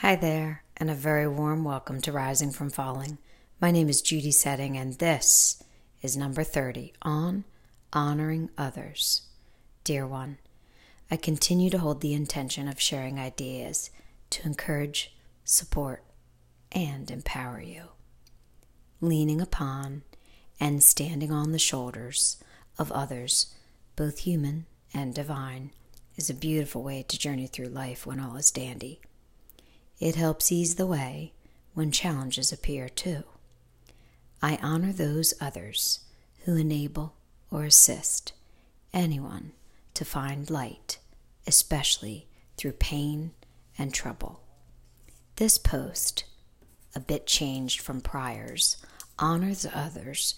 Hi there, and a very warm welcome to Rising from Falling. My name is Judy Setting, and this is number 30 on Honoring Others. Dear one, I continue to hold the intention of sharing ideas to encourage, support, and empower you. Leaning upon and standing on the shoulders of others, both human and divine, is a beautiful way to journey through life when all is dandy. It helps ease the way when challenges appear too. I honor those others who enable or assist anyone to find light, especially through pain and trouble. This post, a bit changed from priors, honors others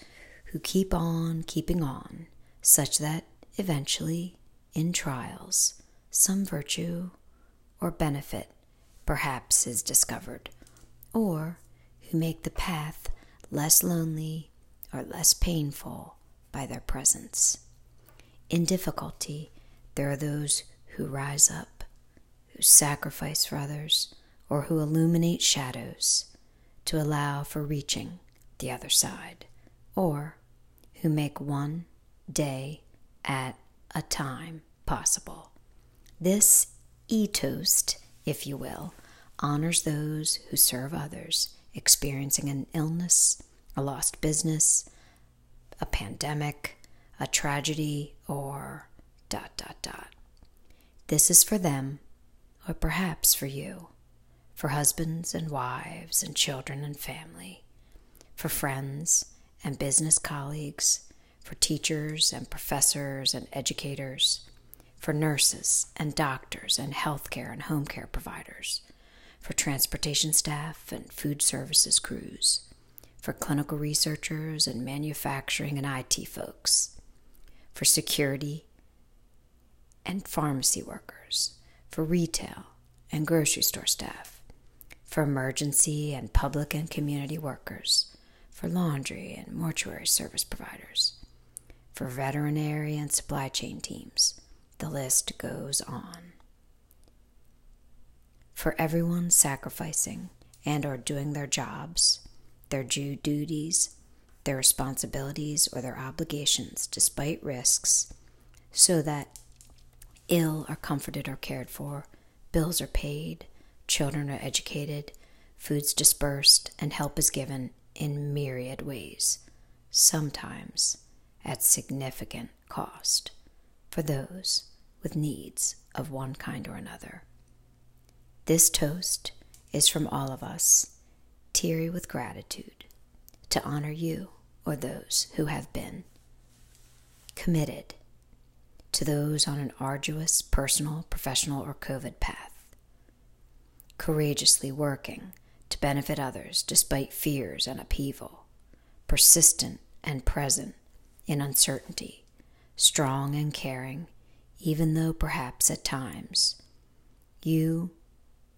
who keep on keeping on, such that eventually, in trials, some virtue or benefit perhaps is discovered, or who make the path less lonely or less painful by their presence. In difficulty, there are those who rise up, who sacrifice for others, or who illuminate shadows to allow for reaching the other side, or who make one day at a time possible. This e toast if you will, honors those who serve others experiencing an illness, a lost business, a pandemic, a tragedy, or dot dot dot. This is for them, or perhaps for you, for husbands and wives and children and family, for friends and business colleagues, for teachers and professors and educators for nurses and doctors and healthcare and home care providers, for transportation staff and food services crews, for clinical researchers and manufacturing and IT folks, for security and pharmacy workers, for retail and grocery store staff, for emergency and public and community workers, for laundry and mortuary service providers, for veterinary and supply chain teams the list goes on. For everyone sacrificing and or doing their jobs, their due duties, their responsibilities or their obligations despite risks, so that ill are comforted or cared for, bills are paid, children are educated, food's dispersed, and help is given in myriad ways, sometimes at significant cost for those with needs of one kind or another. This toast is from all of us, teary with gratitude, to honor you or those who have been committed to those on an arduous personal, professional, or COVID path, courageously working to benefit others despite fears and upheaval, persistent and present in uncertainty, strong and caring even though perhaps at times you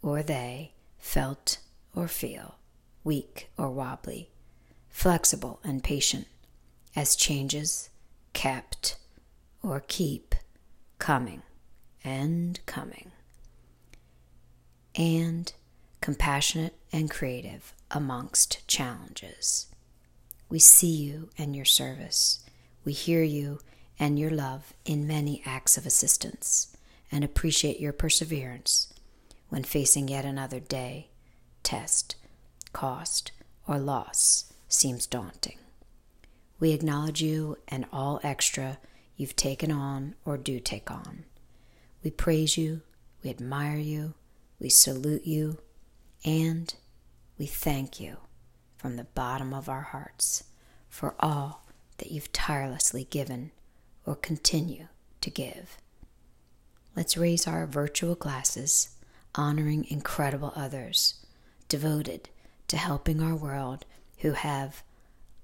or they felt or feel weak or wobbly, flexible and patient as changes kept or keep coming and coming, and compassionate and creative amongst challenges. We see you and your service. We hear you and your love in many acts of assistance, and appreciate your perseverance when facing yet another day, test, cost, or loss seems daunting. We acknowledge you and all extra you've taken on or do take on. We praise you, we admire you, we salute you, and we thank you from the bottom of our hearts for all that you've tirelessly given or continue to give. Let's raise our virtual glasses, honoring incredible others, devoted to helping our world who have,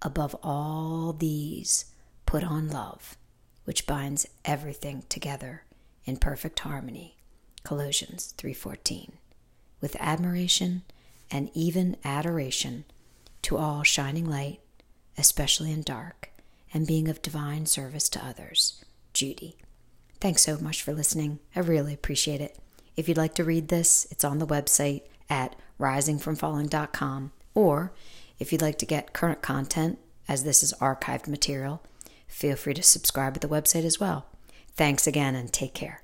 above all these, put on love, which binds everything together in perfect harmony. Colossians 3:14. With admiration and even adoration to all shining light, especially in dark, and being of divine service to others. Judy. Thanks so much for listening. I really appreciate it. If you'd like to read this, it's on the website at risingfromfalling.com. Or if you'd like to get current content, as this is archived material, feel free to subscribe at the website as well. Thanks again and take care.